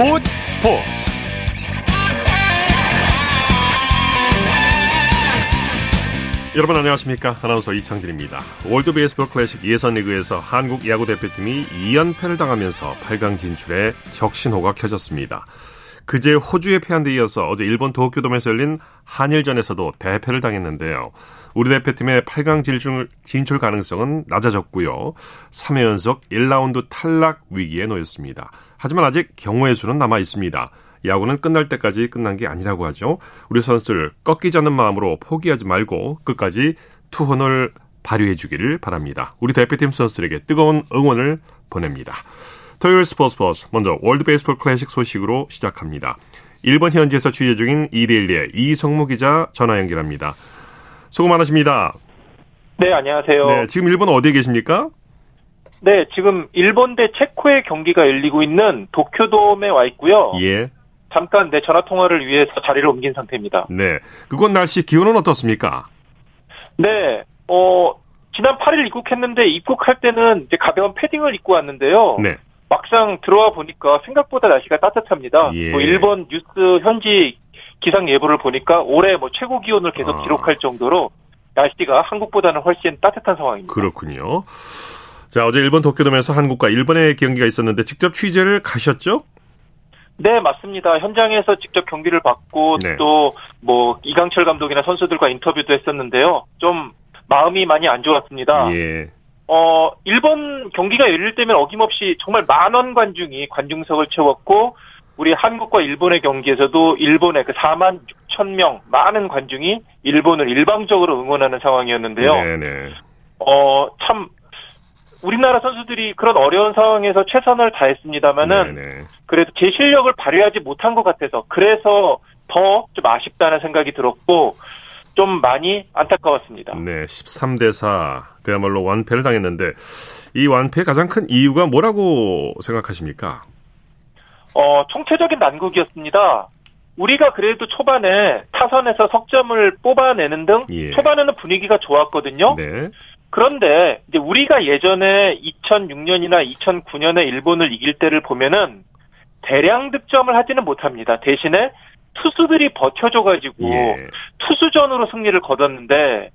스포츠 스포츠. 여러분 안녕하십니까? 아나운서 이창진입니다. 월드 베이스볼 클래식 예선리그에서 한국 야구 대표팀이 2연패를 당하면서 8강 진출에 적신호가 켜졌습니다. 그제 호주에 패한 데 이어서 어제 일본 도쿄돔에서 열린 한일전에서도 대패를 당했는데요. 우리 대표팀의 8강 진출, 진출 가능성은 낮아졌고요. 3회 연속 1라운드 탈락 위기에 놓였습니다. 하지만 아직 경우의 수는 남아 있습니다. 야구는 끝날 때까지 끝난 게 아니라고 하죠. 우리 선수들 꺾이지 않는 마음으로 포기하지 말고 끝까지 투혼을 발휘해 주기를 바랍니다. 우리 대표팀 선수들에게 뜨거운 응원을 보냅니다. 토요일 스포츠 스포츠 먼저 월드 베이스볼 클래식 소식으로 시작합니다. 일본 현지에서 취재 중인 이데일리의 이성무 기자 전화 연결합니다. 수고 많으십니다. 네, 안녕하세요. 네, 지금 일본 어디에 계십니까? 네, 지금 일본 대 체코의 경기가 열리고 있는 도쿄돔에 와 있고요. 예. 잠깐 내 전화 통화를 위해서 자리를 옮긴 상태입니다. 네. 그곳 날씨 기온은 어떻습니까? 네. 어, 지난 8일 입국했는데 입국할 때는 이제 가벼운 패딩을 입고 왔는데요. 네. 막상 들어와 보니까 생각보다 날씨가 따뜻합니다. 예. 뭐 일본 뉴스 현지 기상 예보를 보니까 올해 뭐 최고 기온을 계속 아. 기록할 정도로 날씨가 한국보다는 훨씬 따뜻한 상황입니다. 그렇군요. 자, 어제 일본 도쿄돔에서 한국과 일본의 경기가 있었는데 직접 취재를 가셨죠? 네, 맞습니다. 현장에서 직접 경기를 받고 네. 또뭐 이강철 감독이나 선수들과 인터뷰도 했었는데요. 좀 마음이 많이 안 좋았습니다. 예. 어, 일본 경기가 열릴 때면 어김없이 정말 만원 관중이 관중석을 채웠고 우리 한국과 일본의 경기에서도 일본의 그 4만 6천 명 많은 관중이 일본을 일방적으로 응원하는 상황이었는데요. 네네. 어, 참 우리나라 선수들이 그런 어려운 상황에서 최선을 다했습니다만은 네네. 그래도 제 실력을 발휘하지 못한 것 같아서 그래서 더 좀 아쉽다는 생각이 들었고 좀 많이 안타까웠습니다. 네, 13대 4 그야말로 완패를 당했는데 이 완패의 가장 큰 이유가 뭐라고 생각하십니까? 어, 총체적인 난국이었습니다. 우리가 그래도 초반에 타선에서 석점을 뽑아내는 등 예. 초반에는 분위기가 좋았거든요. 네. 그런데 이제 우리가 예전에 2006년이나 2009년에 일본을 이길 때를 보면은 대량 득점을 하지는 못합니다. 대신에 투수들이 버텨줘가지고 예. 투수전으로 승리를 거뒀는데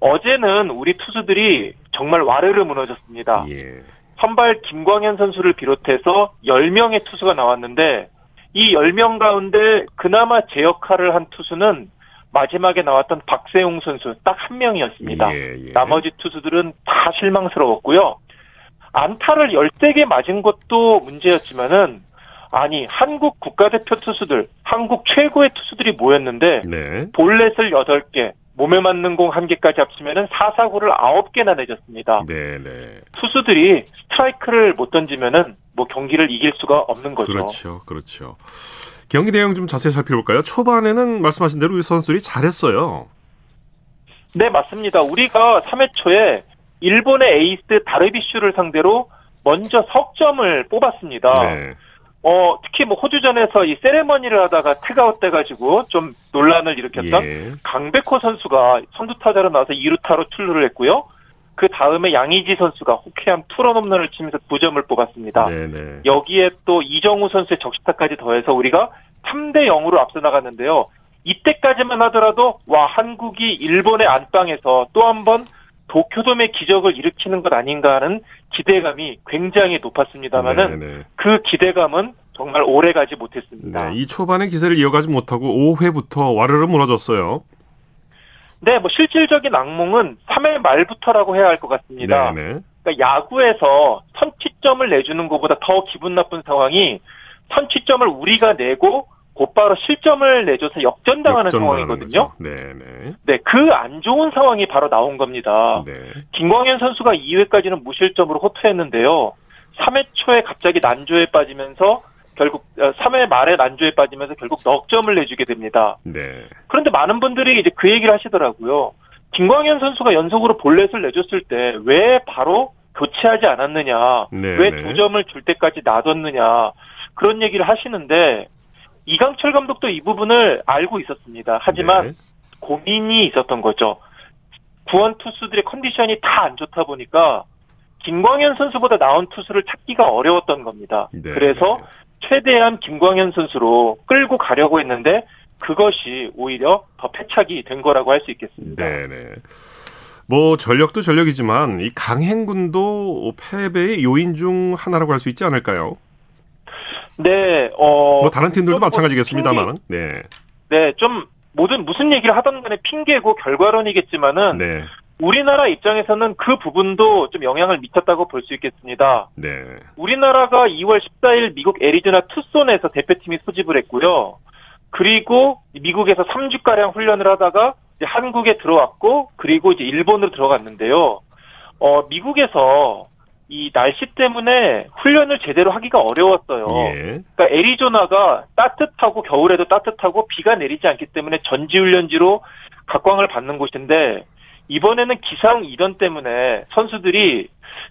어제는 우리 투수들이 정말 와르르 무너졌습니다. 예. 선발 김광현 선수를 비롯해서 10명의 투수가 나왔는데 이 10명 가운데 그나마 제 역할을 한 투수는 마지막에 나왔던 박세웅 선수 딱 한 명이었습니다. 예, 예. 나머지 투수들은 다 실망스러웠고요. 안타를 13개 맞은 것도 문제였지만은 아니 한국 국가대표 투수들, 한국 최고의 투수들이 모였는데 네. 볼넷을 8개, 몸에 맞는 공 1개까지 합치면은 4사구를 9개나 내줬습니다. 네, 네. 투수들이 스트라이크를 못 던지면은 뭐 경기를 이길 수가 없는 거죠. 그렇죠. 그렇죠. 경기 내용 좀 자세히 살펴볼까요? 초반에는 말씀하신 대로 우리 선수들이 잘했어요. 네, 맞습니다. 우리가 3회 초에 일본의 에이스 다르비슈를 상대로 먼저 석점을 뽑았습니다. 네. 어, 특히 뭐 호주전에서 이 세레머니를 하다가 태그아웃 돼가지고 좀 논란을 일으켰던 예. 강백호 선수가 선두타자로 나와서 2루타로 출루를 했고요. 그 다음에 양의지 선수가 호쾌한 투런 홈런을 치면서 9점을 뽑았습니다. 네, 네. 여기에 또 이정우 선수의 적시타까지 더해서 우리가 3대 0으로 앞서 나갔는데요. 이때까지만 하더라도 와 한국이 일본의 안방에서 또 한 번 도쿄돔의 기적을 일으키는 것 아닌가 하는 기대감이 굉장히 높았습니다만은 네, 네. 그 기대감은 정말 오래 가지 못했습니다. 네, 이 초반의 기세를 이어가지 못하고 5회부터 와르르 무너졌어요. 네, 뭐 실질적인 악몽은 3회 말부터라고 해야 할 것 같습니다. 네, 네. 그러니까 야구에서 선취점을 내주는 것보다 더 기분 나쁜 상황이 선취점을 우리가 내고 곧바로 실점을 내줘서 역전당하는 역전당하는 상황이거든요. 네, 네. 네, 그 안 좋은 상황이 바로 나온 겁니다. 네. 김광현 선수가 2회까지는 무실점으로 호투했는데요. 3회 초에 갑자기 난조에 빠지면서 결국 3회 말에 난조에 빠지면서 결국 넉 점을 내주게 됩니다. 네. 그런데 많은 분들이 이제 그 얘기를 하시더라고요. 김광현 선수가 연속으로 볼넷을 내줬을 때 왜 바로 교체하지 않았느냐, 네, 왜 네. 두 점을 줄 때까지 놔뒀느냐 그런 얘기를 하시는데 이강철 감독도 이 부분을 알고 있었습니다. 하지만 네. 고민이 있었던 거죠. 구원 투수들의 컨디션이 다 안 좋다 보니까 김광현 선수보다 나은 투수를 찾기가 어려웠던 겁니다. 네, 그래서 최대한 김광현 선수로 끌고 가려고 했는데 그것이 오히려 더 패착이 된 거라고 할 수 있겠습니다. 네네. 뭐 전력도 전력이지만 이 강행군도 패배의 요인 중 하나라고 할 수 있지 않을까요? 네, 어. 뭐 다른 팀들도 마찬가지겠습니다만, 네. 네, 좀 모든 무슨 얘기를 하던 간에 핑계고 결과론이겠지만은 네. 우리나라 입장에서는 그 부분도 좀 영향을 미쳤다고 볼 수 있겠습니다. 네. 우리나라가 2월 14일 미국 애리조나 투손에서 대표팀이 소집을 했고요. 그리고 미국에서 3주가량 훈련을 하다가 이제 한국에 들어왔고 그리고 이제 일본으로 들어갔는데요. 어, 미국에서 이 날씨 때문에 훈련을 제대로 하기가 어려웠어요. 예. 그러니까 애리조나가 따뜻하고 겨울에도 따뜻하고 비가 내리지 않기 때문에 전지훈련지로 각광을 받는 곳인데 이번에는 기상 이변 때문에 선수들이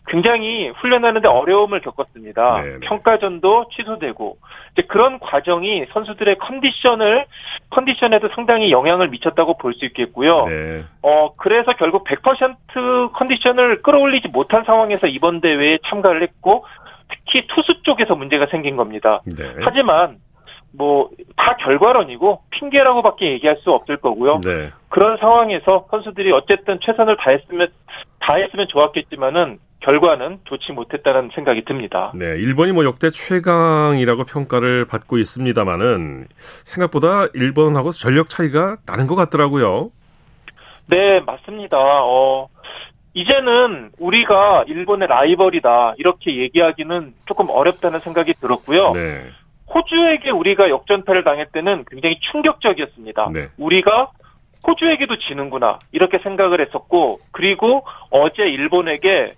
굉장히 훈련하는데 어려움을 겪었습니다. 네네. 평가전도 취소되고 이제 그런 과정이 선수들의 컨디션을 컨디션에도 상당히 영향을 미쳤다고 볼 수 있겠고요. 네. 어 그래서 결국 100% 컨디션을 끌어올리지 못한 상황에서 이번 대회에 참가를 했고 특히 투수 쪽에서 문제가 생긴 겁니다. 네. 하지만 뭐 다 결과론이고 핑계라고밖에 얘기할 수 없을 거고요. 네. 그런 상황에서 선수들이 어쨌든 최선을 다했으면 다했으면 좋았겠지만은 결과는 좋지 못했다는 생각이 듭니다. 네, 일본이 뭐 역대 최강이라고 평가를 받고 있습니다만은 생각보다 일본하고 전력 차이가 나는 것 같더라고요. 네, 맞습니다. 어, 이제는 우리가 일본의 라이벌이다 이렇게 얘기하기는 조금 어렵다는 생각이 들었고요. 네. 호주에게 우리가 역전패를 당할 때는 굉장히 충격적이었습니다. 네. 우리가 호주에게도 지는구나 이렇게 생각을 했었고 그리고 어제 일본에게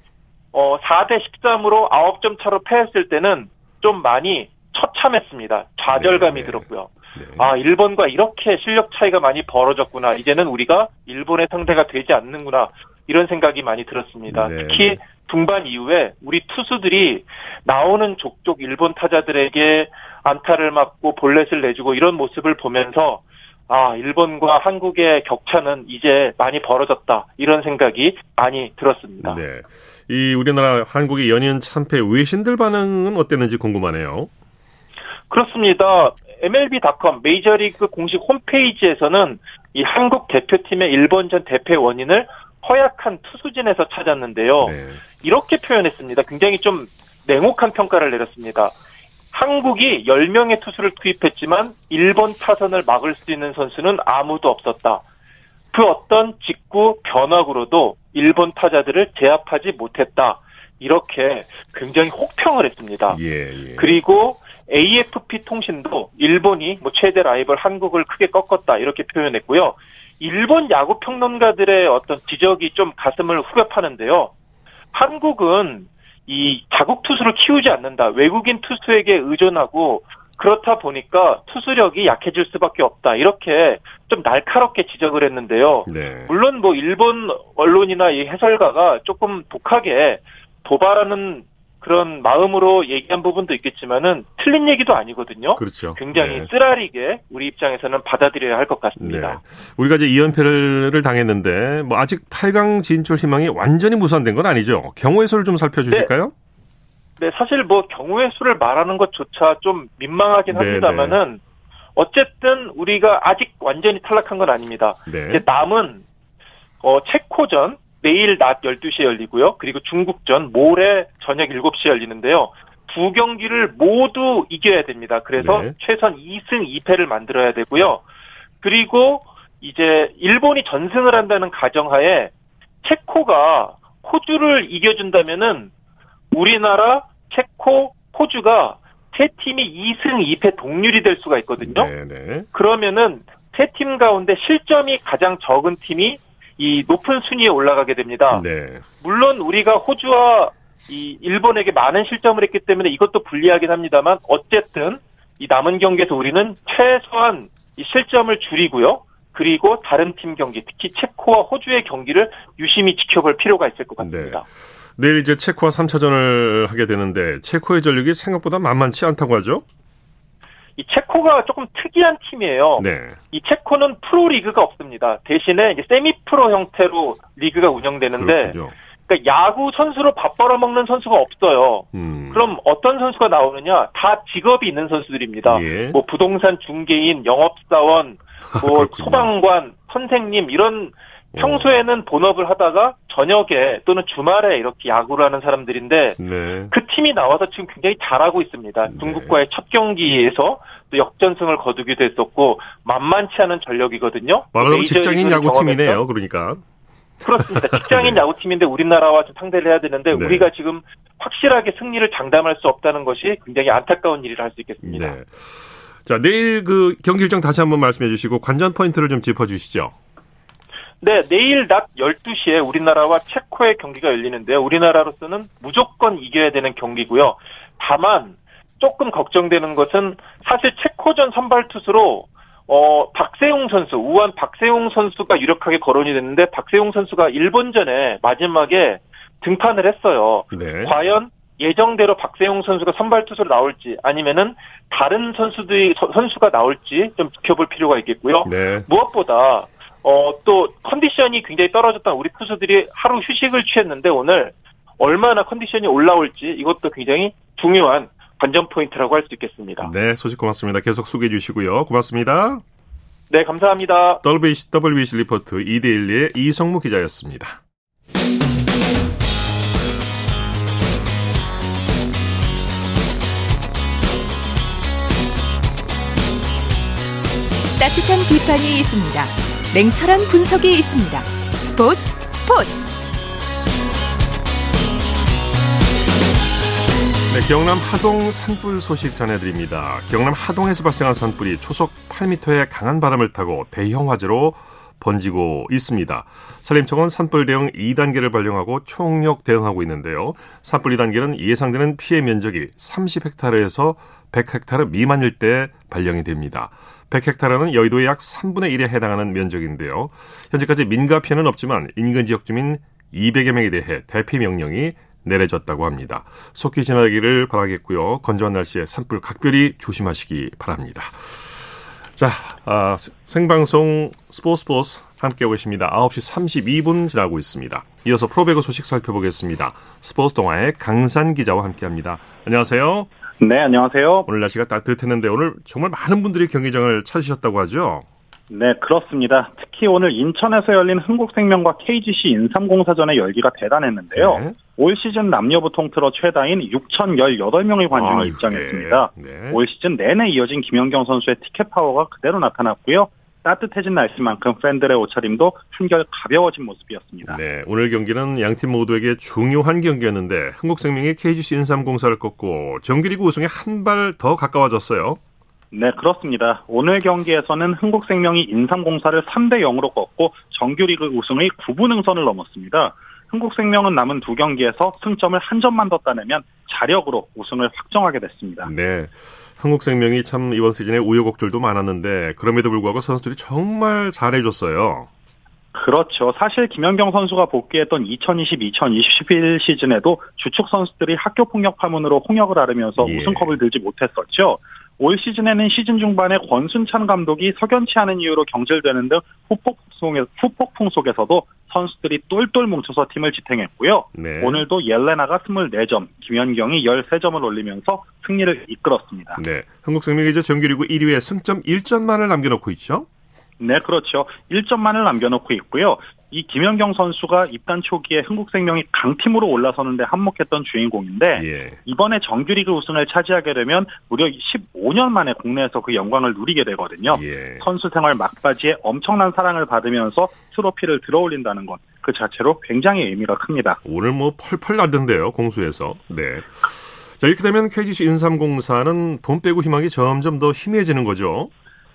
어 4대 13으로 9점 차로 패했을 때는 좀 많이 처참했습니다. 좌절감이 네, 네. 들었고요. 네. 아 일본과 이렇게 실력 차이가 많이 벌어졌구나. 이제는 우리가 일본의 상대가 되지 않는구나. 이런 생각이 많이 들었습니다. 네, 특히 네. 중반 이후에 우리 투수들이 나오는 족족 일본 타자들에게 안타를 맞고 볼넷을 내주고 이런 모습을 보면서 아, 일본과 한국의 격차는 이제 많이 벌어졌다. 이런 생각이 많이 들었습니다. 네. 이 우리나라 한국의 연이은 참패 외신들 반응은 어땠는지 궁금하네요. 그렇습니다. MLB.com 메이저리그 공식 홈페이지에서는 이 한국 대표팀의 일본전 대패 원인을 허약한 투수진에서 찾았는데요. 네. 이렇게 표현했습니다. 굉장히 좀 냉혹한 평가를 내렸습니다. 한국이 10명의 투수를 투입했지만 일본 타선을 막을 수 있는 선수는 아무도 없었다. 그 어떤 직구 변화구로도 일본 타자들을 제압하지 못했다. 이렇게 굉장히 혹평을 했습니다. 예, 예. 그리고 AFP 통신도 일본이 뭐 최대 라이벌 한국을 크게 꺾었다 이렇게 표현했고요. 일본 야구 평론가들의 어떤 지적이 좀 가슴을 후벼파는데요. 한국은 이 자국 투수를 키우지 않는다. 외국인 투수에게 의존하고 그렇다 보니까 투수력이 약해질 수밖에 없다. 이렇게 좀 날카롭게 지적을 했는데요. 네. 물론 뭐 일본 언론이나 이 해설가가 조금 독하게 도발하는 그런 마음으로 얘기한 부분도 있겠지만은 틀린 얘기도 아니거든요. 그렇죠. 굉장히 네. 쓰라리게 우리 입장에서는 받아들여야 할 것 같습니다. 네. 우리가 이제 2연패를 당했는데 뭐 아직 8강 진출 희망이 완전히 무산된 건 아니죠. 경우의 수를 좀 살펴주실까요? 네, 사실 뭐 경우의 수를 말하는 것조차 좀 민망하긴 네, 합니다만은 어쨌든 우리가 아직 완전히 탈락한 건 아닙니다. 네. 이제 남은 어, 체코전 내일 낮 12시에 열리고요. 그리고 중국전 모레 저녁 7시에 열리는데요. 두 경기를 모두 이겨야 됩니다. 그래서 네. 최선 2승 2패를 만들어야 되고요. 그리고 이제 일본이 전승을 한다는 가정하에 체코가 호주를 이겨준다면은 우리나라, 체코, 호주가 세 팀이 2승 2패 동률이 될 수가 있거든요. 네, 네. 그러면은 세 팀 가운데 실점이 가장 적은 팀이 이 높은 순위에 올라가게 됩니다. 네. 물론 우리가 호주와 이 일본에게 많은 실점을 했기 때문에 이것도 불리하긴 합니다만 어쨌든 이 남은 경기에서 우리는 최소한 이 실점을 줄이고요. 그리고 다른 팀 경기, 특히 체코와 호주의 경기를 유심히 지켜볼 필요가 있을 것 같습니다. 내일 이제 체코와 3차전을 하게 되는데 체코의 전력이 생각보다 만만치 않다고 하죠? 이 체코가 조금 특이한 팀이에요. 네. 이 체코는 프로 리그가 없습니다. 대신에 이제 세미 프로 형태로 리그가 운영되는데 그렇군요. 그러니까 야구 선수로 밥 벌어먹는 선수가 없어요. 음. 그럼 어떤 선수가 나오느냐? 다 직업이 있는 선수들입니다. 예. 뭐 부동산 중개인, 영업사원, 뭐. 소방관, 선생님 이런 평소에는 본업을 하다가 저녁에 또는 주말에 이렇게 야구를 하는 사람들인데 네. 그 팀이 나와서 지금 굉장히 잘하고 있습니다. 네. 중국과의 첫 경기에서 또 역전승을 거두기도 했었고 만만치 않은 전력이거든요. 말하자면 직장인 야구팀이네요. 그러니까. 그렇습니다. 직장인 네. 야구팀인데 우리나라와 좀 상대를 해야 되는데 네. 우리가 지금 확실하게 승리를 장담할 수 없다는 것이 굉장히 안타까운 일이라 할 수 있겠습니다. 네. 자, 내일 그 경기 일정 다시 한번 말씀해 주시고 관전 포인트를 좀 짚어 주시죠. 네, 내일 낮 12시에 우리나라와 체코의 경기가 열리는데요. 우리나라로서는 무조건 이겨야 되는 경기고요. 다만 조금 걱정되는 것은 사실 체코전 선발 투수로 어 박세웅 선수, 우한 박세웅 선수가 유력하게 거론이 됐는데 박세웅 선수가 일본전에 마지막에 등판을 했어요. 네. 과연 예정대로 박세웅 선수가 선발 투수로 나올지 아니면은 다른 선수들이 서- 선수가 나올지 좀 지켜볼 필요가 있겠고요. 네. 무엇보다 어, 또 컨디션이 굉장히 떨어졌던 우리 투수들이 하루 휴식을 취했는데 오늘 얼마나 컨디션이 올라올지 이것도 굉장히 중요한 관전 포인트라고 할 수 있겠습니다. 네, 소식 고맙습니다. 계속 소개해 주시고요. 고맙습니다. 네, 감사합니다. WBC, WBC 리포트 이데일리의 이성무 기자였습니다. 따뜻한 비판이 있습니다. 냉철한 분석이 있습니다. 스포츠 스포츠 네, 경남 하동 산불 소식 전해드립니다. 경남 하동에서 발생한 산불이 초속 8m의 강한 바람을 타고 대형 화재로 번지고 있습니다. 산림청은 산불 대응 2단계를 발령하고 총력 대응하고 있는데요. 산불 2단계는 예상되는 피해 면적이 30헥타르에서 100헥타르 미만일 때 발령이 됩니다. 100헥타르는 여의도의 약 3분의 1에 해당하는 면적인데요. 현재까지 민가 피해는 없지만 인근 지역 주민 200여 명에 대해 대피 명령이 내려졌다고 합니다. 속히 지나기를 바라겠고요. 건조한 날씨에 산불 각별히 조심하시기 바랍니다. 자, 아, 생방송 스포츠 스포츠 함께하고 계십니다. 9시 32분 지나고 있습니다. 이어서 프로배구 소식 살펴보겠습니다. 스포츠 동아의 강산 기자와 함께합니다. 안녕하세요. 네, 안녕하세요. 오늘 날씨가 따뜻했는데 오늘 정말 많은 분들이 경기장을 찾으셨다고 하죠. 네, 그렇습니다. 특히 오늘 인천에서 열린 흥국생명과 KGC 인삼공사전의 열기가 대단했는데요. 네. 올 시즌 남녀부 통틀어 최다인 6,018명의 관중이 아유, 입장했습니다. 네. 네. 올 시즌 내내 이어진 김연경 선수의 티켓 파워가 그대로 나타났고요. 따뜻해진 날씨만큼 팬들의 옷차림도 한결 가벼워진 모습이었습니다. 네, 오늘 경기는 양팀 모두에게 중요한 경기였는데 한국생명이 KGC 인삼공사를 꺾고 정규리그 우승에 한 발 더 가까워졌어요. 네, 그렇습니다. 오늘 경기에서는 흥국생명이 인삼공사를 3대 0으로 꺾고 정규리그 우승의 9분 응선을 넘었습니다. 흥국생명은 남은 두 경기에서 승점을 한 점만 더 따내면 자력으로 우승을 확정하게 됐습니다. 네. 한국생명이 참 이번 시즌에 우여곡절도 많았는데 그럼에도 불구하고 선수들이 정말 잘해줬어요. 그렇죠. 사실 김연경 선수가 복귀했던 2020-2021 시즌에도 주축 선수들이 학교 폭력 파문으로 홍역을 앓으면서 예. 우승컵을 들지 못했었죠. 올 시즌에는 시즌 중반에 권순찬 감독이 석연치 않은 이유로 경질되는 등 후폭풍, 속에, 후폭풍 속에서도 선수들이 똘똘 뭉쳐서 팀을 지탱했고요. 네. 오늘도 옐레나가 24점, 김연경이 13점을 올리면서 승리를 이끌었습니다. 네. 한국생명이 이제 정규리그 1위에 승점 1점만을 남겨놓고 있죠. 네, 그렇죠. 1점만을 남겨놓고 있고요. 이 김연경 선수가 입단 초기에 흥국생명이 강팀으로 올라서는데 한몫했던 주인공인데 예. 이번에 정규리그 우승을 차지하게 되면 무려 15년 만에 국내에서 그 영광을 누리게 되거든요. 예. 선수 생활 막바지에 엄청난 사랑을 받으면서 트로피를 들어올린다는 것 그 자체로 굉장히 의미가 큽니다. 오늘 뭐 펄펄 날던데요, 공수에서. 네. 자, 이렇게 되면 KGC 인삼공사는 돈 빼고 희망이 점점 더 희미해지는 거죠.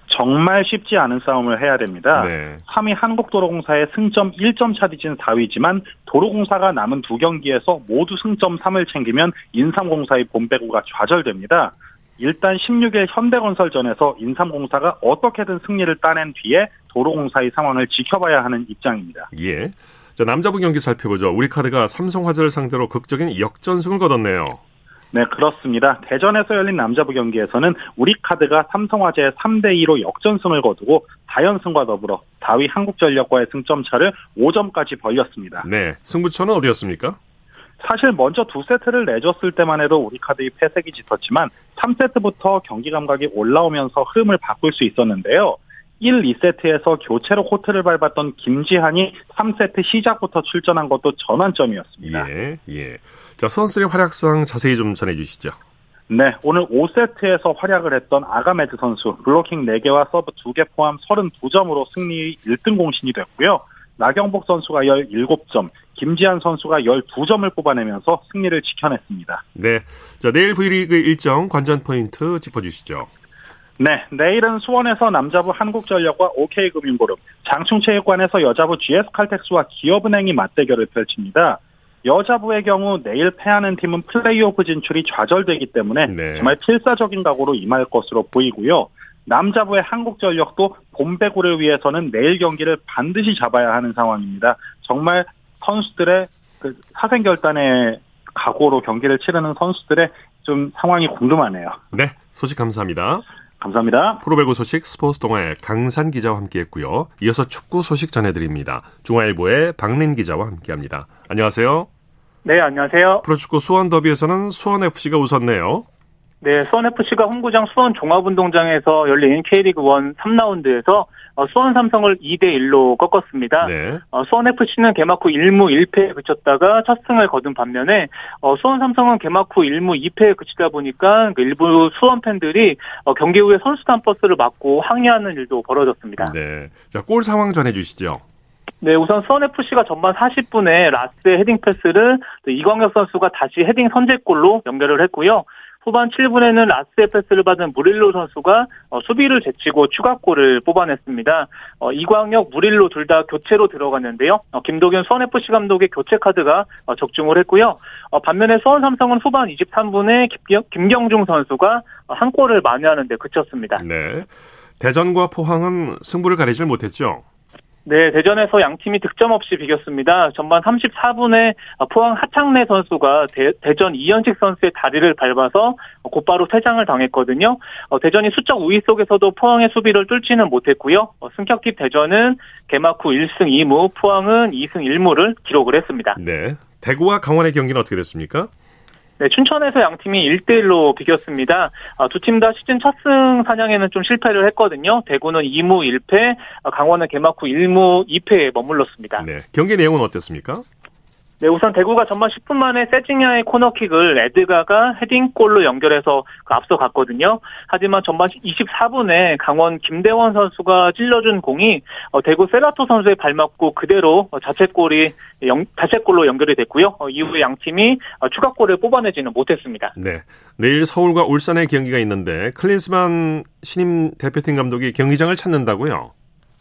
정말 쉽지 않은 싸움을 해야 됩니다. 네. 3위 한국도로공사의 승점 1점 차 뒤진 4위지만 도로공사가 남은 두 경기에서 모두 승점 3을 챙기면 인삼공사의 본배구가 좌절됩니다. 일단 16일 현대건설전에서 인삼공사가 어떻게든 승리를 따낸 뒤에 도로공사의 상황을 지켜봐야 하는 입장입니다. 예. 자, 남자부 경기 살펴보죠. 우리 카드가 삼성화재를 상대로 극적인 역전승을 거뒀네요. 네, 그렇습니다. 대전에서 열린 남자부 경기에서는 우리카드가 삼성화재의 3대 2로 역전승을 거두고 4연승과 더불어 4위 한국전력과의 승점 차를 5점까지 벌렸습니다. 네, 승부처는 어디였습니까? 사실 먼저 두 세트를 내줬을 때만 해도 우리 카드의 패색이 짙었지만 3세트부터 경기 감각이 올라오면서 흐름을 바꿀 수 있었는데요. 1, 2세트에서 교체로 코트를 밟았던 김지한이 3세트 시작부터 출전한 것도 전환점이었습니다. 예, 예. 자, 선수들의 활약상 자세히 좀 전해주시죠. 네, 오늘 5세트에서 활약을 했던 아가메드 선수, 블로킹 4개와 서브 2개 포함 32점으로 승리 1등 공신이 됐고요. 나경복 선수가 17점, 김지한 선수가 12점을 뽑아내면서 승리를 지켜냈습니다. 네. 자, 내일 V리그 일정 관전 포인트 짚어주시죠. 네, 내일은 수원에서 남자부 한국전력과 OK금융그룹, 장충체육관에서 여자부 GS칼텍스와 기업은행이 맞대결을 펼칩니다. 여자부의 경우 내일 패하는 팀은 플레이오프 진출이 좌절되기 때문에 네. 정말 필사적인 각오로 임할 것으로 보이고요. 남자부의 한국전력도 봄배구를 위해서는 내일 경기를 반드시 잡아야 하는 상황입니다. 정말 선수들의 그 사생 결단의 각오로 경기를 치르는 선수들의 좀 상황이 궁금하네요. 네, 소식 감사합니다. 감사합니다. 프로배구 소식 스포츠 동아의 강산 기자와 함께했고요. 이어서 축구 소식 전해드립니다. 중화일보의 박린 기자와 함께합니다. 안녕하세요. 네, 안녕하세요. 프로축구 수원 더비에서는 수원FC가 웃었네요. 네, 수원FC가 홈구장 수원 종합운동장에서 열린 K리그 1 3라운드에서 어, 수원 삼성을 2대 1로 꺾었습니다. 네. 어, 수원FC는 개막 후 1무 1패에 그쳤다가 첫 승을 거둔 반면에 어, 수원 삼성은 개막 후 1무 2패에 그치다 보니까 그 일부 수원 팬들이 어, 경기 후에 선수단 버스를 막고 항의하는 일도 벌어졌습니다. 네. 자, 골 상황 전해 주시죠. 네, 우선 수원FC가 전반 40분에 라스의 헤딩 패스를 또 이광혁 선수가 다시 헤딩 선제골로 연결을 했고요. 후반 7분에는 라스의 패스를 받은 무릴로 선수가 어, 수비를 제치고 추가골을 뽑아냈습니다. 어, 이광혁, 무릴로 둘 다 교체로 들어갔는데요. 어, 김도균 수원FC 감독의 교체 카드가 어, 적중을 했고요. 어, 반면에 수원 삼성은 후반 23분에 김경, 중 선수가 어, 한 골을 만회하는 데 그쳤습니다. 네. 대전과 포항은 승부를 가리질 못했죠. 네, 대전에서 양 팀이 득점 없이 비겼습니다. 전반 34분에 포항 하창래 선수가 대, 전 이현식 선수의 다리를 밟아서 곧바로 퇴장을 당했거든요. 어, 대전이 수적 우위 속에서도 포항의 수비를 뚫지는 못했고요. 어, 승격팀 대전은 개막 후 1승 2무, 포항은 2승 1무를 기록을 했습니다. 네. 대구와 강원의 경기는 어떻게 됐습니까? 네, 춘천에서 양 팀이 1대1로 비겼습니다. 아, 두팀 다 시즌 첫승 사냥에는 좀 실패를 했거든요. 대구는 2무 1패, 아, 강원은 개막 후 1무 2패에 머물렀습니다. 네. 경기 내용은 어땠습니까? 네, 우선 대구가 전반 10분 만에 세징야의 코너킥을 에드가가 헤딩골로 연결해서 그 앞서 갔거든요. 하지만 전반 24분에 강원 김대원 선수가 찔러준 공이 어, 대구 셀라토 선수의 발 맞고 그대로 자책골이 영, 자책골로 연결이 됐고요. 어, 이후에 양 팀이 어, 추가골을 뽑아내지는 못했습니다. 네. 내일 서울과 울산의 경기가 있는데 클린스만 신임 대표팀 감독이 경기장을 찾는다고요?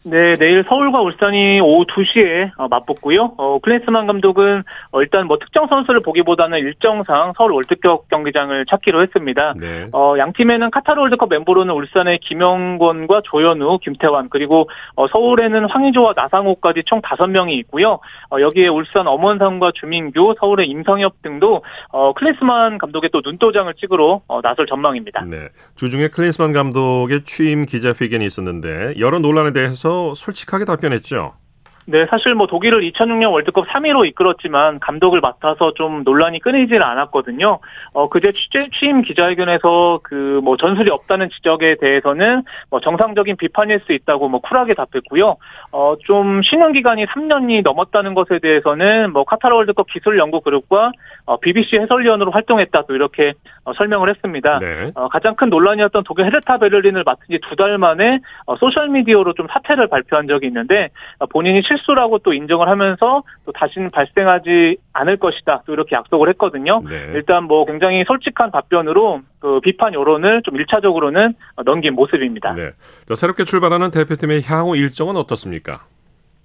네, 내일 서울과 울산이 오후 2시에 어, 맞붙고요. 어, 클린스만 감독은 어, 일단 뭐 특정 선수를 보기보다는 일정상 서울 월드컵 경기장을 찾기로 했습니다. 네. 어, 양 팀에는 카타르 월드컵 멤버로는 울산의 김영권과 조현우, 김태환 그리고 어, 서울에는 황희조와 나상호까지 총 5명이 있고요. 어, 여기에 울산 엄원상과 주민규, 서울의 임성엽 등도 어, 클린스만 감독의 또 눈도장을 찍으러 어, 나설 전망입니다. 네. 주중에 클린스만 감독의 취임 기자회견이 있었는데 여러 논란에 솔직하게 답변했죠. 네, 사실 뭐 독일을 2006년 월드컵 3위로 이끌었지만 감독을 맡아서 좀 논란이 끊이질 않았거든요. 어, 그제 취재, 취임 기자회견에서 그 뭐 전술이 없다는 지적에 대해서는 뭐 정상적인 비판일 수 있다고 뭐 쿨하게 답했고요. 어, 좀 쉬는 기간이 3년이 넘었다는 것에 대해서는 뭐 카타르 월드컵 기술 연구 그룹과 어, BBC 해설위원으로 활동했다 또 이렇게 어, 설명을 했습니다. 네. 어, 가장 큰 논란이었던 독일 헤르타 베를린을 맡은 지 두 달 만에 어, 소셜 미디어로 좀 사퇴를 발표한 적이 있는데 어, 본인이 실수라고 또 인정을 하면서 또 다시는 발생하지 않을 것이다. 또 이렇게 약속을 했거든요. 네. 일단 뭐 굉장히 솔직한 답변으로 그 비판 여론을 좀 1차적으로는 넘긴 모습입니다. 네. 자, 새롭게 출발하는 대표팀의 향후 일정은 어떻습니까?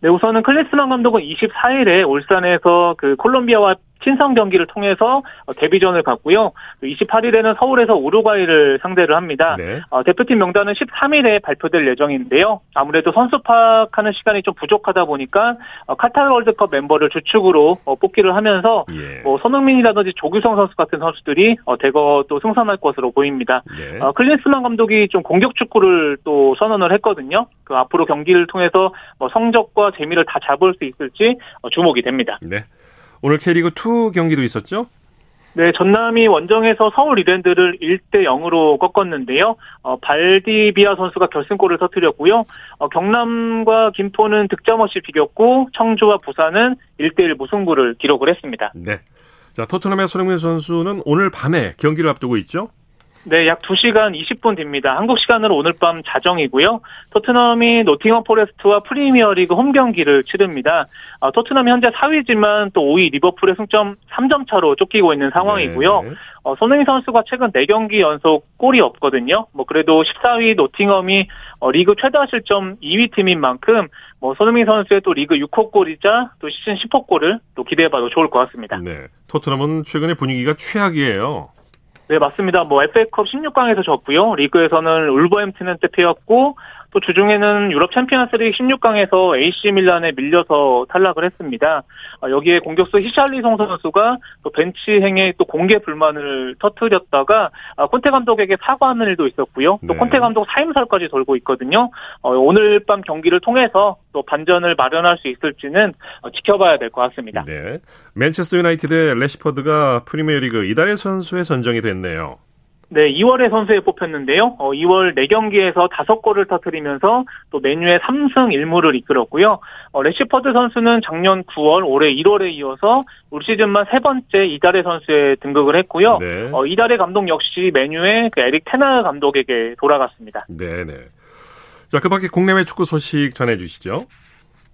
네, 우선은 클리스만 감독은 24일에 울산에서 그 콜롬비아와 친선 경기를 통해서 어, 데뷔전을 갖고요. 28일에는 서울에서 우루과이를 상대를 합니다. 네. 어, 대표팀 명단은 13일에 발표될 예정인데요. 아무래도 선수 파악하는 시간이 좀 부족하다 보니까 어, 카타르 월드컵 멤버를 주축으로 어, 뽑기를 하면서 예. 뭐 손흥민이라든지 조규성 선수 같은 선수들이 어, 대거 또 승선할 것으로 보입니다. 네. 어, 클린스만 감독이 좀 공격 축구를 또 선언을 했거든요. 그 앞으로 경기를 통해서 뭐 성적과 재미를 다 잡을 수 있을지 어, 주목이 됩니다. 네. 오늘 K리그 2 경기도 있었죠? 네, 전남이 원정에서 서울 이랜드를 1대 0으로 꺾었는데요. 어, 발디비아 선수가 결승골을 터뜨렸고요. 어, 경남과 김포는 득점 없이 비겼고 청주와 부산은 1대 1 무승부를 기록을 했습니다. 네. 자, 토트넘의 손흥민 선수는 오늘 밤에 경기를 앞두고 있죠? 네, 약 2시간 20분 됩니다. 한국 시간으로 오늘 밤 자정이고요. 토트넘이 노팅엄 포레스트와 프리미어리그 홈 경기를 치릅니다. 아, 토트넘이 현재 4위지만 또 5위 리버풀의 승점 3점 차로 쫓기고 있는 상황이고요. 네. 어, 손흥민 선수가 최근 4경기 연속 골이 없거든요. 뭐 그래도 14위 노팅엄이 어, 리그 최다 실점 2위 팀인 만큼 뭐 손흥민 선수의 또 리그 6호 골이자 또 시즌 10호 골을 또 기대해봐도 좋을 것 같습니다. 네, 토트넘은 최근에 분위기가 최악이에요. 네, 맞습니다. 뭐 FA컵 16강에서 졌고요. 리그에서는 울버햄튼한테 패였고 또 주중에는 유럽 챔피언스리그 16강에서 AC 밀란에 밀려서 탈락을 했습니다. 아, 여기에 공격수 히샬리송 선수가 또 벤치 행에 또 공개 불만을 터뜨렸다가 아, 콘테 감독에게 사과하는 일도 있었고요. 또 네. 콘테 감독 사임설까지 돌고 있거든요. 어, 오늘 밤 경기를 통해서 또 반전을 마련할 수 있을지는 어, 지켜봐야 될 것 같습니다. 네. 맨체스터 유나이티드의 레시퍼드가 프리미어리그 이달의 선수에 선정이 됐네요. 네, 2월의 선수에 뽑혔는데요. 어, 2월 4경기에서 5골을 터뜨리면서 또 맨유의 3승 1무를 이끌었고요. 어, 래시퍼드 선수는 작년 9월, 올해 1월에 이어서 올 시즌만 세 번째 이달의 선수에 등극을 했고요. 네. 어, 이달의 감독 역시 맨유의 그 에릭 텐하흐 감독에게 돌아갔습니다. 네, 네. 자, 그 밖에 국내외 축구 소식 전해 주시죠.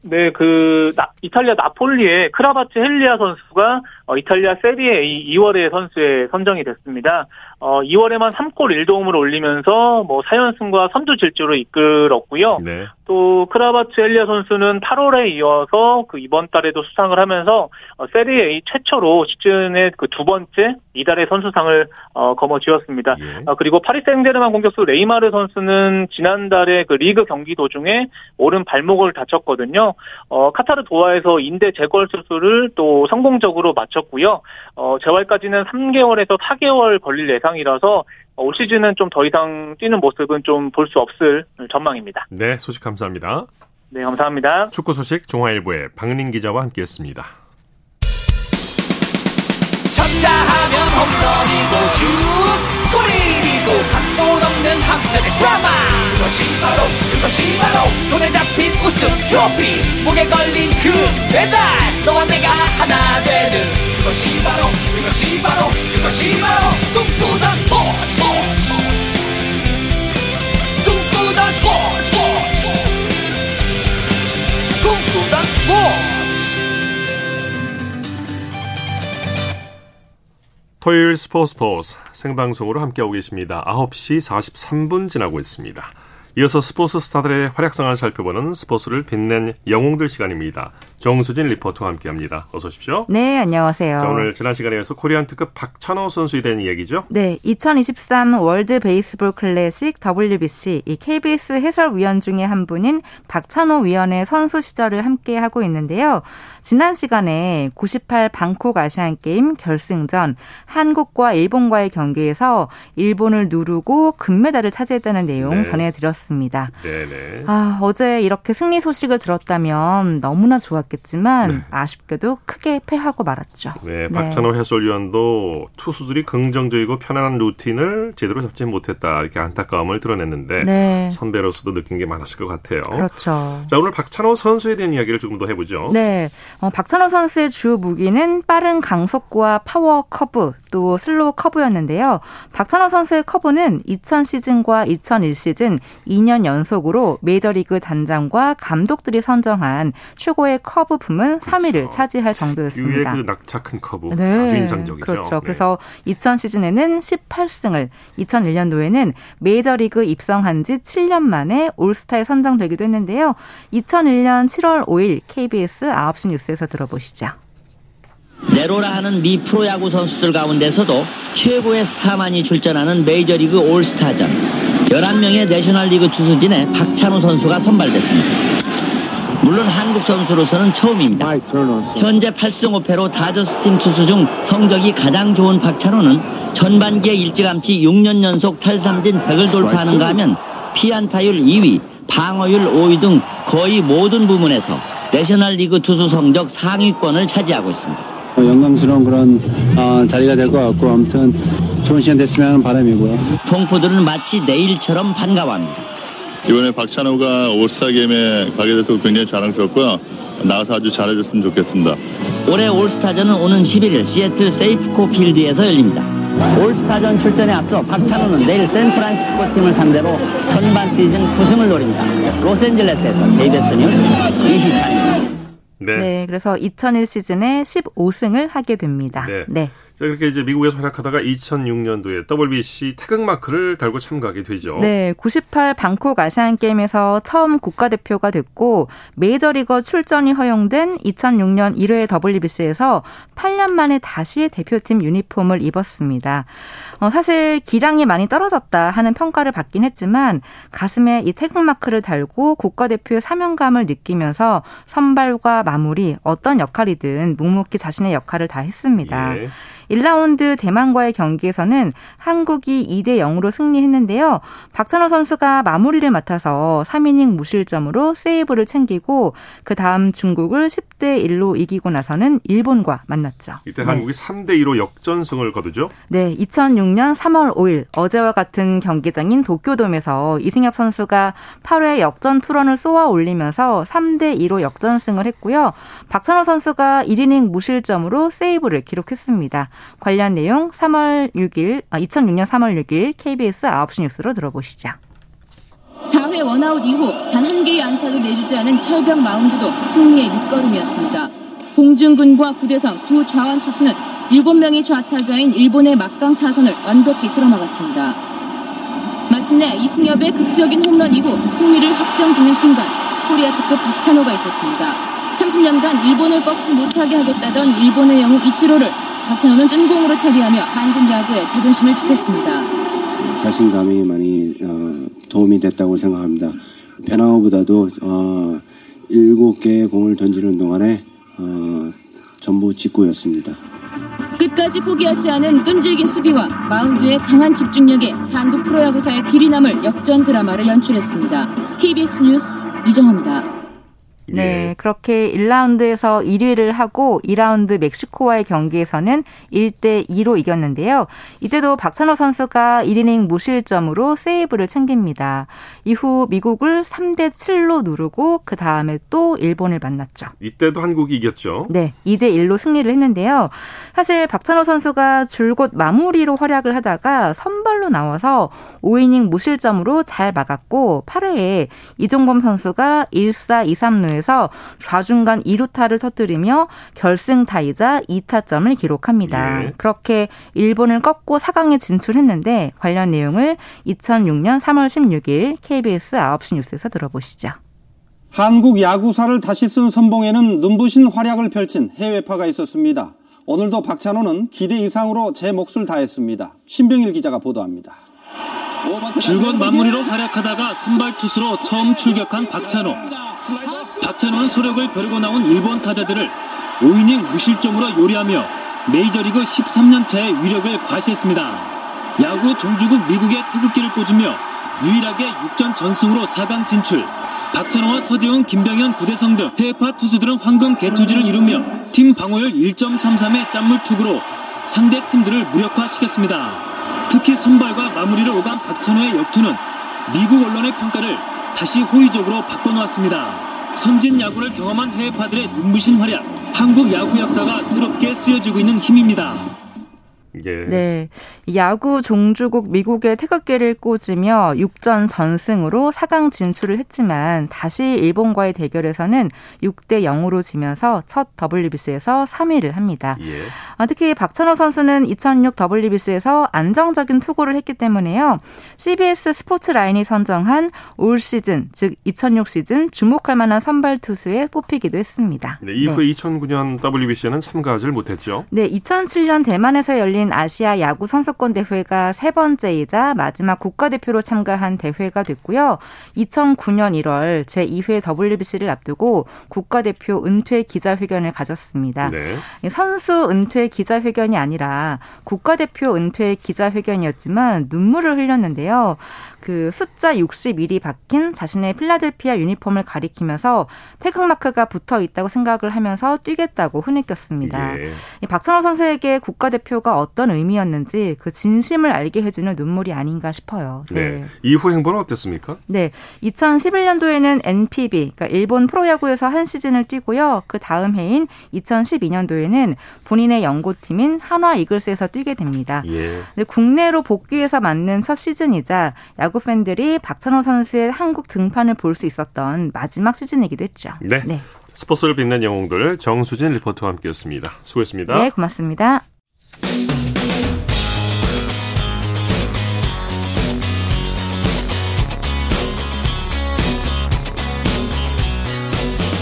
네, 그 나, 이탈리아 나폴리의 크바라츠헬리아 선수가 어, 이탈리아 세리에 2월에 선수에 선정이 됐습니다. 어, 2월에만 3골 1도움을 올리면서 뭐 4연승과 선두 질주를 이끌었고요. 네. 또 크라바츠 헬리아 선수는 8월에 이어서 그 이번 달에도 수상을 하면서 어, 세리에 A 최초로 시즌의 그 두 번째 이달의 선수상을 어, 거머쥐었습니다. 예. 어, 그리고 파리 생제르맹 공격수 레이마르 선수는 지난달에 그 리그 경기 도중에 오른 발목을 다쳤거든요. 어, 카타르 도하에서 인대 재걸 수술을 또 성공적으로 마쳤고요. 어, 재활까지는 3개월에서 4개월 걸릴 예상 이라서 올 시즌은 좀 더 이상 뛰는 모습은 좀 볼 수 없을 전망입니다. 네, 소식 감사합니다. 네, 감사합니다. 축구 소식 중화일보의 박린 기자와 함께했습니다. 쳤다 하면 홈런이고 슛 골이고 각본 없는 한편의 드라마 그것이 바로 그것이 바로 손에 잡힌 우승 트로피 목에 걸린 그 배달 너와 내가 하나 되는 그것이 바로 그것이 바로 그것이 바로 꿈꾸던 스포츠 꿈꾸던 스포츠 꿈꾸던 스포츠 토요일 스포츠 스포츠 생방송으로 함께하고 계십니다. 9시 43분 지나고 있습니다. 이어서 스포츠 스타들의 활약상을 살펴보는 스포츠를 빛낸 영웅들 시간입니다. 정수진 리포터와 함께합니다. 어서 오십시오. 네, 안녕하세요. 자, 오늘 지난 시간에 이어서 코리안 특급 박찬호 선수에 대한 얘기죠? 네, 2023 월드 베이스볼 클래식 WBC 이 KBS 해설위원 중에 한 분인 박찬호 위원의 선수 시절을 함께 하고 있는데요. 지난 시간에 98 방콕 아시안 게임 결승전 한국과 일본과의 경기에서 일본을 누르고 금메달을 차지했다는 내용 네. 전해드렸습니다. 네네. 아 어제 이렇게 승리 소식을 들었다면 너무나 좋았겠지만 네. 아쉽게도 크게 패하고 말았죠. 네, 네. 박찬호 해설위원도 투수들이 긍정적이고 편안한 루틴을 제대로 잡지 못했다 이렇게 안타까움을 드러냈는데 네. 선배로서도 느낀 게 많았을 것 같아요. 그렇죠. 자 오늘 박찬호 선수에 대한 이야기를 조금 더 해보죠. 네. 어, 박찬호 선수의 주 무기는 빠른 강속구와 파워 커브 또 슬로우 커브였는데요. 박찬호 선수의 커브는 2000 시즌과 2001 시즌 2년 연속으로 메이저리그 단장과 감독들이 선정한 최고의 커브 부문 3위를 그렇죠. 차지할 정도였습니다. 그 낙차 큰 커브 네. 아주 인상적이죠. 그렇죠. 네. 그래서 2000 시즌에는 18승을 2001년도에는 메이저리그 입성한 지 7년 만에 올스타에 선정되기도 했는데요. 2001년 7월 5일 KBS 9시 뉴스 뉴스에서 들어보시죠. 네로라 하는 미 프로야구 선수들 가운데서도 최고의 스타만이 출전하는 메이저리그 올스타전 11명의 내셔널리그 투수진에 박찬호 선수가 선발됐습니다. 물론 한국 선수로서는 처음입니다. 현재 8승 5패로 다저스 팀 투수 중 성적이 가장 좋은 박찬호는 전반기에 일찌감치 6년 연속 탈삼진 100을 돌파하는가 하면 피안타율 2위, 방어율 5위 등 거의 모든 부문에서 내셔널리그 투수 성적 상위권을 차지하고 있습니다. 영광스러운 그런 어, 자리가 될 것 같고 아무튼 좋은 시간 됐으면 하는 바람이고요. 동포들은 마치 내일처럼 반가워합니다. 이번에 박찬호가 올스타 게임에 가게 돼서 굉장히 자랑스럽고요. 나가서 아주 잘해줬으면 좋겠습니다. 올해 올스타전은 오는 11일 시애틀 세이프코 필드에서 열립니다. 올스타전 출전에 앞서 박찬호는 내일 샌프란시스코 팀을 상대로 전반 시즌 9승을 노립니다. 로스앤젤레스에서 KBS 뉴스 이희찬입니다. 네. 네. 그래서 2001 시즌에 15승을 하게 됩니다. 네. 네. 자, 그렇게 이제 미국에서 활약하다가 2006년도에 WBC 태극마크를 달고 참가하게 되죠. 네, 98 방콕 아시안 게임에서 처음 국가대표가 됐고 메이저리거 출전이 허용된 2006년 1회 WBC에서 8년 만에 다시 대표팀 유니폼을 입었습니다. 어, 사실 기량이 많이 떨어졌다 하는 평가를 받긴 했지만 가슴에 이 태극마크를 달고 국가대표의 사명감을 느끼면서 선발과 마무리 어떤 역할이든 묵묵히 자신의 역할을 다 했습니다. 예. 1라운드 대만과의 경기에서는 한국이 2대 0으로 승리했는데요. 박찬호 선수가 마무리를 맡아서 3이닝 무실점으로 세이브를 챙기고 그 다음 중국을 10대 1로 이기고 나서는 일본과 만났죠. 이때 네. 한국이 3대 2로 역전승을 거두죠. 네, 2006년 3월 5일 어제와 같은 경기장인 도쿄돔에서 이승엽 선수가 8회 역전 투런을 쏘아 올리면서 3대 2로 역전승을 했고요. 박찬호 선수가 1이닝 무실점으로 세이브를 기록했습니다. 관련 내용 3월 6일, 아, 2006년 3월 6일 KBS 9시 뉴스로 들어보시죠. 4회 원아웃 이후 단 한 개의 안타도 내주지 않은 철벽 마운드도 승리의 밑거름이었습니다. 봉준근과 구대성 두 좌완 투수는 7명의 좌타자인 일본의 막강 타선을 완벽히 틀어막았습니다. 마침내 이승엽의 극적인 홈런 이후 승리를 확정짓는 순간 코리아 특급 박찬호가 있었습니다. 30년간 일본을 꺾지 못하게 하겠다던 일본의 영웅 이치로를 박찬호는 뜬 공으로 처리하며 한국 야구의 자존심을 지켰습니다. 자신감이 많이 어, 도움이 됐다고 생각합니다. 페나우보다도 어, 7개의 공을 던지는 동안에 어, 전부 직구였습니다. 끝까지 포기하지 않은 끈질긴 수비와 마운드의 강한 집중력에 한국 프로야구사의 길이 남을 역전 드라마를 연출했습니다. TBS 뉴스 이정호입니다. 네, 예. 그렇게 1라운드에서 1위를 하고 2라운드 멕시코와의 경기에서는 1대 2로 이겼는데요. 이때도 박찬호 선수가 1이닝 무실점으로 세이브를 챙깁니다. 이후 미국을 3대 7로 누르고 그 다음에 또 일본을 만났죠. 이때도 한국이 이겼죠. 네, 2대 1로 승리를 했는데요. 사실 박찬호 선수가 줄곧 마무리로 활약을 하다가 선발로 나와서 5이닝 무실점으로 잘 막았고 8회에 이종범 선수가 1사 2 3루에서 좌중간 2루타를 터뜨리며 결승 타이자 2타점을 기록합니다. 네. 그렇게 일본을 꺾고 4강에 진출했는데 관련 내용을 2006년 3월 16일 KBS 9시 뉴스에서 들어보시죠. 한국 야구사를 다시 쓴 선봉에는 눈부신 활약을 펼친 해외파가 있었습니다. 오늘도 박찬호는 기대 이상으로 제 몫을 다했습니다. 신병일 기자가 보도합니다. 즐거운 마무리로 활약하다가 선발 투수로 처음 출격한 박찬호. 박찬호는 소력을 벼르고 나온 일본 타자들을 5이닝 무실점으로 요리하며 메이저리그 13년차의 위력을 과시했습니다. 야구 종주국 미국의 태극기를 꽂으며 유일하게 6전 전승으로 4강 진출. 박찬호와 서재훈, 김병현, 구대성 등 해외파 투수들은 황금 개투지를 이루며 팀 방어율 1.33의 짠물 투구로 상대 팀들을 무력화시켰습니다. 특히 선발과 마무리를 오간 박찬호의 역투는 미국 언론의 평가를 다시 호의적으로 바꿔놓았습니다. 선진 야구를 경험한 해외파들의 눈부신 활약, 한국 야구 역사가 새롭게 쓰여지고 있는 힘입니다. 예. 네. 야구 종주국 미국의 태극기를 꽂으며 6전 전승으로 4강 진출을 했지만 다시 일본과의 대결에서는 6대 0으로 지면서 첫 WBC에서 3위를 합니다. 예. 아, 특히 박찬호 선수는 2006 WBC에서 안정적인 투구를 했기 때문에요. CBS 스포츠 라인이 선정한 올 시즌, 즉 2006 시즌 주목할 만한 선발 투수에 뽑히기도 했습니다. 네, 이후 네. 2009년 WBC에는 참가하지 못했죠. 네, 2007년 대만에서 열린 아시아 야구 선수권 대회가 세 번째이자 마지막 국가대표로 참가한 대회가 됐고요. 2009년 1월 제2회 WBC를 앞두고 국가대표 은퇴 기자회견을 가졌습니다. 네. 선수 은퇴 기자회견이 아니라 국가대표 은퇴 기자회견이었지만 눈물을 흘렸는데요. 그 숫자 61이 박힌 자신의 필라델피아 유니폼을 가리키면서 태극마크가 붙어 있다고 생각을 하면서 뛰겠다고 흐느꼈습니다. 예. 박찬호 선수에게 국가대표가 어떤 의미였는지 그 진심을 알게 해주는 눈물이 아닌가 싶어요. 네. 네. 이후 행보는 어땠습니까? 네. 2011년도에는 NPB, 그러니까 일본 프로야구에서 한 시즌을 뛰고요. 그 다음 해인 2012년도에는 본인의 연고팀인 한화 이글스에서 뛰게 됩니다. 예. 국내로 복귀해서 맞는 첫 시즌이자 야구 야구 팬들이 박찬호 선수의 한국 등판을 볼 수 있었던 마지막 시즌이기도 했죠. 네. 네. 스포츠를 빛낸 영웅들 정수진 리포터와 함께했습니다. 수고했습니다. 네, 고맙습니다.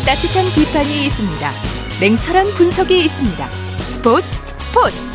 따뜻한 비판이 있습니다. 냉철한 분석이 있습니다. 스포츠 스포츠.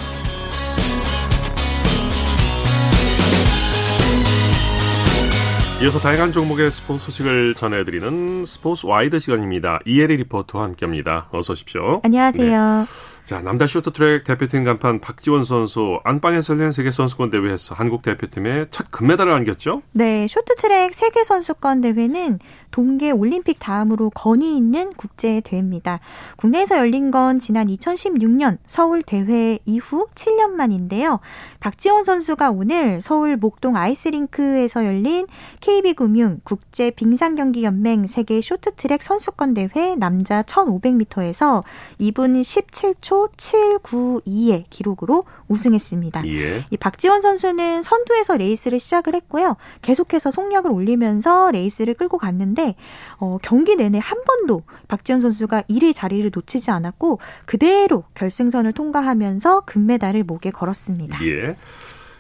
이어서 다양한 종목의 스포츠 소식을 전해드리는 스포츠 와이드 시간입니다. 이혜리 리포터와 함께합니다. 어서 오십시오. 안녕하세요. 네. 자, 남자 쇼트트랙 대표팀 간판 박지원 선수 안방에서 열린 세계 선수권 대회에서 한국 대표팀에 첫 금메달을 안겼죠? 네, 쇼트트랙 세계 선수권 대회는 동계 올림픽 다음으로 권위 있는 국제 대회입니다. 국내에서 열린 건 지난 2016년 서울 대회 이후 7년 만인데요. 박지원 선수가 오늘 서울 목동 아이스링크에서 열린 KB금융 국제 빙상경기 연맹 세계 쇼트트랙 선수권 대회 남자 1500m에서 2분 17초 792의 기록으로 우승했습니다. 예. 이 박지원 선수는 선두에서 레이스를 시작을 했고요. 계속해서 속력을 올리면서 레이스를 끌고 갔는데 어, 경기 내내 한 번도 박지원 선수가 1위 자리를 놓치지 않았고 그대로 결승선을 통과하면서 금메달을 목에 걸었습니다. 예.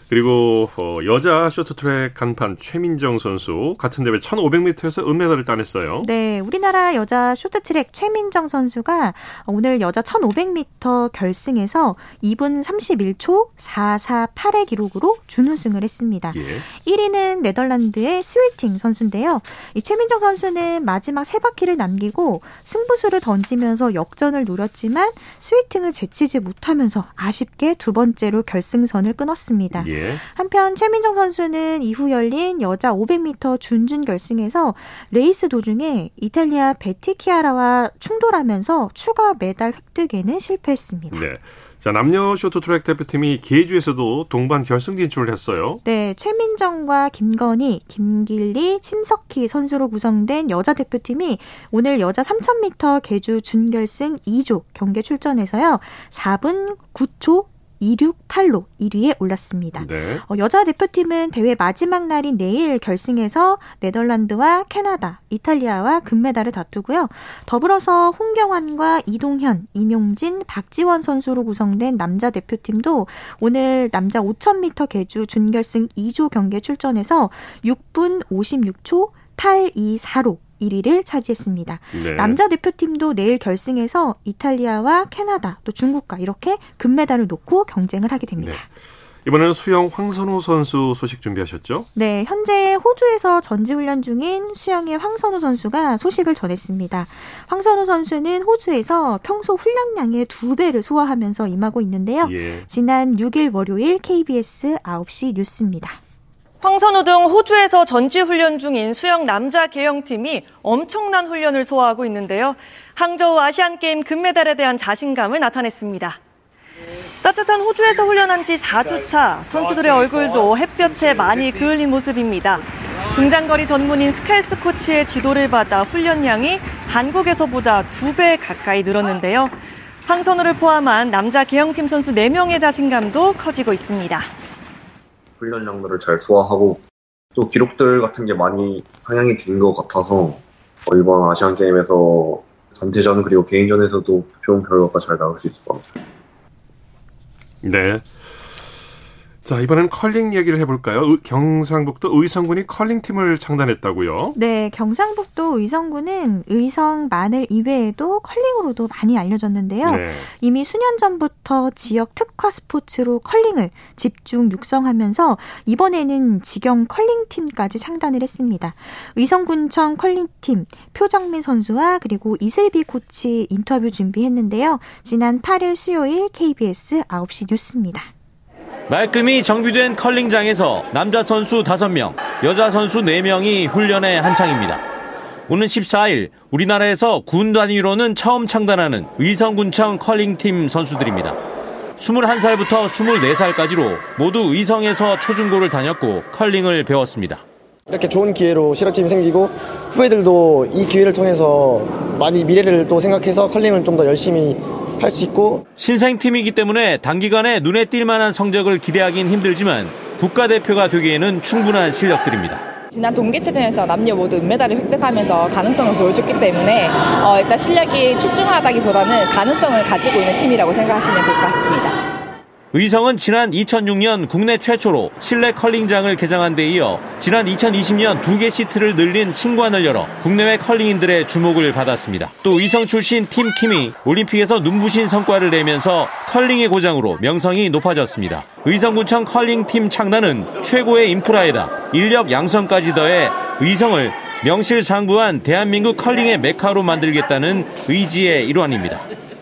그리고 어, 여자 쇼트트랙 간판 최민정 선수 같은 대회 1500m에서 은메달을 따냈어요. 네, 우리나라 여자 쇼트트랙 최민정 선수가 오늘 여자 1500m 결승에서 2분 31초 448의 기록으로 준우승을 했습니다. 예. 1위는 네덜란드의 스위팅 선수인데요. 이 최민정 선수는 마지막 세 바퀴를 남기고 승부수를 던지면서 역전을 노렸지만 스위팅을 제치지 못하면서 아쉽게 두 번째로 결승선을 끊었습니다. 예. 예. 한편 최민정 선수는 이후 열린 여자 500m 준준 결승에서 레이스 도중에 이탈리아 베티 키아라와 충돌하면서 추가 메달 획득에는 실패했습니다. 네. 자, 남녀 쇼트트랙 대표팀이 계주에서도 동반 결승 진출을 했어요. 네, 최민정과 김건희, 김길리, 심석희 선수로 구성된 여자 대표팀이 오늘 여자 3000m 계주 준결승 2조 경기에 출전해서요. 4분 9초 268로 1위에 올랐습니다. 네. 어, 여자 대표팀은 대회 마지막 날인 내일 결승에서 네덜란드와 캐나다, 이탈리아와 금메달을 다투고요. 더불어서 홍경환과 이동현, 이명진, 박지원 선수로 구성된 남자 대표팀도 오늘 남자 5000m 계주 준결승 2조 경기에 출전해서 6분 56초 824로 1위를 차지했습니다. 네. 남자 대표팀도 내일 결승에서 이탈리아와 캐나다 또 중국과 이렇게 금메달을 놓고 경쟁을 하게 됩니다. 네. 이번에는 수영 황선우 선수 소식 준비하셨죠? 네, 현재 호주에서 전지훈련 중인 수영의 황선우 선수가 소식을 전했습니다. 황선우 선수는 호주에서 평소 훈련량의 두 배를 소화하면서 임하고 있는데요. 예. 지난 6일 월요일 KBS 9시 뉴스입니다. 황선우 등 호주에서 전지 훈련 중인 수영 남자 개영팀이 엄청난 훈련을 소화하고 있는데요. 항저우 아시안게임 금메달에 대한 자신감을 나타냈습니다. 따뜻한 호주에서 훈련한 지 4주차 선수들의 얼굴도 햇볕에 많이 그을린 모습입니다. 중장거리 전문인 스켈스 코치의 지도를 받아 훈련량이 한국에서보다 두배 가까이 늘었는데요. 황선우를 포함한 남자 개영팀 선수 4명의 자신감도 커지고 있습니다. 훈련량들을 잘 소화하고 또 기록들 같은 게 많이 상향이 된 것 같아서 이번 아시안 게임에서 전체전 그리고 개인전에서도 좋은 결과가 잘 나올 수 있을 것 같아요. 네. 자, 이번엔 컬링 얘기를 해볼까요? 경상북도 의성군이 컬링팀을 창단했다고요? 네, 경상북도 의성군은 의성, 마늘 이외에도 컬링으로도 많이 알려졌는데요. 네. 이미 수년 전부터 지역 특화 스포츠로 컬링을 집중 육성하면서 이번에는 직영 컬링팀까지 창단을 했습니다. 의성군청 컬링팀 표정민 선수와 그리고 이슬비 코치 인터뷰 준비했는데요. 지난 8일 수요일 KBS 9시 뉴스입니다. 말끔히 정비된 컬링장에서 남자 선수 5명, 여자 선수 4명이 훈련에 한창입니다. 오는 14일 우리나라에서 군 단위로는 처음 창단하는 의성군청 컬링팀 선수들입니다. 21살부터 24살까지로 모두 의성에서 초중고를 다녔고 컬링을 배웠습니다. 이렇게 좋은 기회로 실업팀이 생기고 후배들도 이 기회를 통해서 많이 미래를 또 생각해서 컬링을 좀 더 열심히 할 수 있고 신생팀이기 때문에 단기간에 눈에 띌 만한 성적을 기대하긴 힘들지만 국가대표가 되기에는 충분한 실력들입니다. 지난 동계체전에서 남녀 모두 은메달을 획득하면서 가능성을 보여줬기 때문에 어, 일단 실력이 출중하다기보다는 가능성을 가지고 있는 팀이라고 생각하시면 될 것 같습니다. 의성은 지난 2006년 국내 최초로 실내 컬링장을 개장한 데 이어 지난 2020년 두 개 시트를 늘린 신관을 열어 국내외 컬링인들의 주목을 받았습니다. 또 의성 출신 팀 킴이 올림픽에서 눈부신 성과를 내면서 컬링의 고장으로 명성이 높아졌습니다. 의성구청 컬링팀 창단은 최고의 인프라에다 인력 양성까지 더해 의성을 명실상부한 대한민국 컬링의 메카로 만들겠다는 의지의 일환입니다.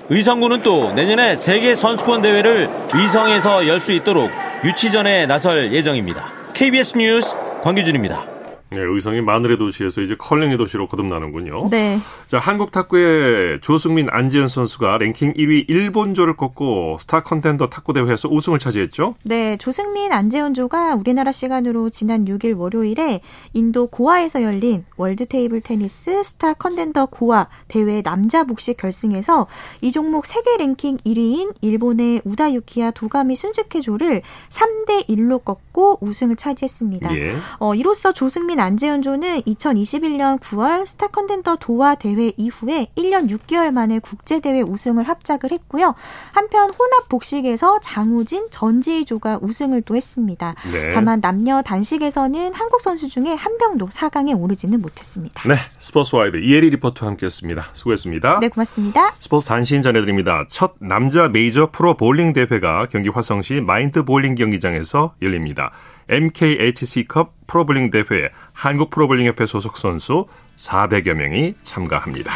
의성군은 또 내년에 세계 선수권 대회를 의성에서 열 수 있도록 유치전에 나설 예정입니다. KBS 뉴스 광규준입니다. 네, 의성이 마늘의 도시에서 이제 컬링의 도시로 거듭나는군요. 네. 자, 한국 탁구의 조승민, 안재현 선수가 랭킹 1위 일본조를 꺾고 스타 컨텐더 탁구 대회에서 우승을 차지했죠? 네, 조승민, 안재현조가 우리나라 시간으로 지난 6일 월요일에 인도 고아에서 열린 월드 테이블 테니스 스타 컨텐더 고아 대회 남자 복식 결승에서 이 종목 세계 랭킹 1위인 일본의 우다 유키야 도가미 슌스케조를 3대 1로 꺾고 우승을 차지했습니다. 예. 어, 이로써 조승민 한국인 안재현조는 2021년 9월 스타 컨텐더 도하 대회 이후에 1년 6개월 만에 국제대회 우승을 합작을 했고요. 한편 혼합 복식에서 장우진, 전지희조가 우승을 또 했습니다. 네. 다만 남녀 단식에서는 한국 선수 중에 한 명도 4강에 오르지는 못했습니다. 네, 스포츠와이드 이혜리 리포터와 함께했습니다. 수고했습니다. 네, 고맙습니다. 스포츠 단신 전해드립니다. 첫 남자 메이저 프로 볼링 대회가 경기 화성시 마인드 볼링 경기장에서 열립니다. MKHC컵 프로볼링 대회에 한국 프로볼링협회 소속 선수 400여 명이 참가합니다.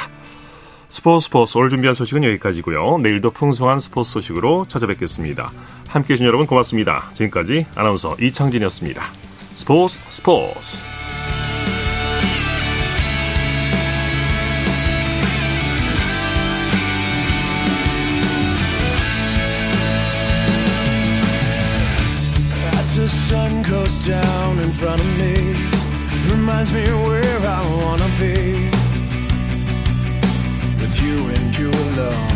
스포츠 스포츠 오늘 준비한 소식은 여기까지고요. 내일도 풍성한 스포츠 소식으로 찾아뵙겠습니다. 함께해 주신 여러분 고맙습니다. 지금까지 아나운서 이창진이었습니다. 스포츠 스포츠 Reminds me where I wanna be. With you and you alone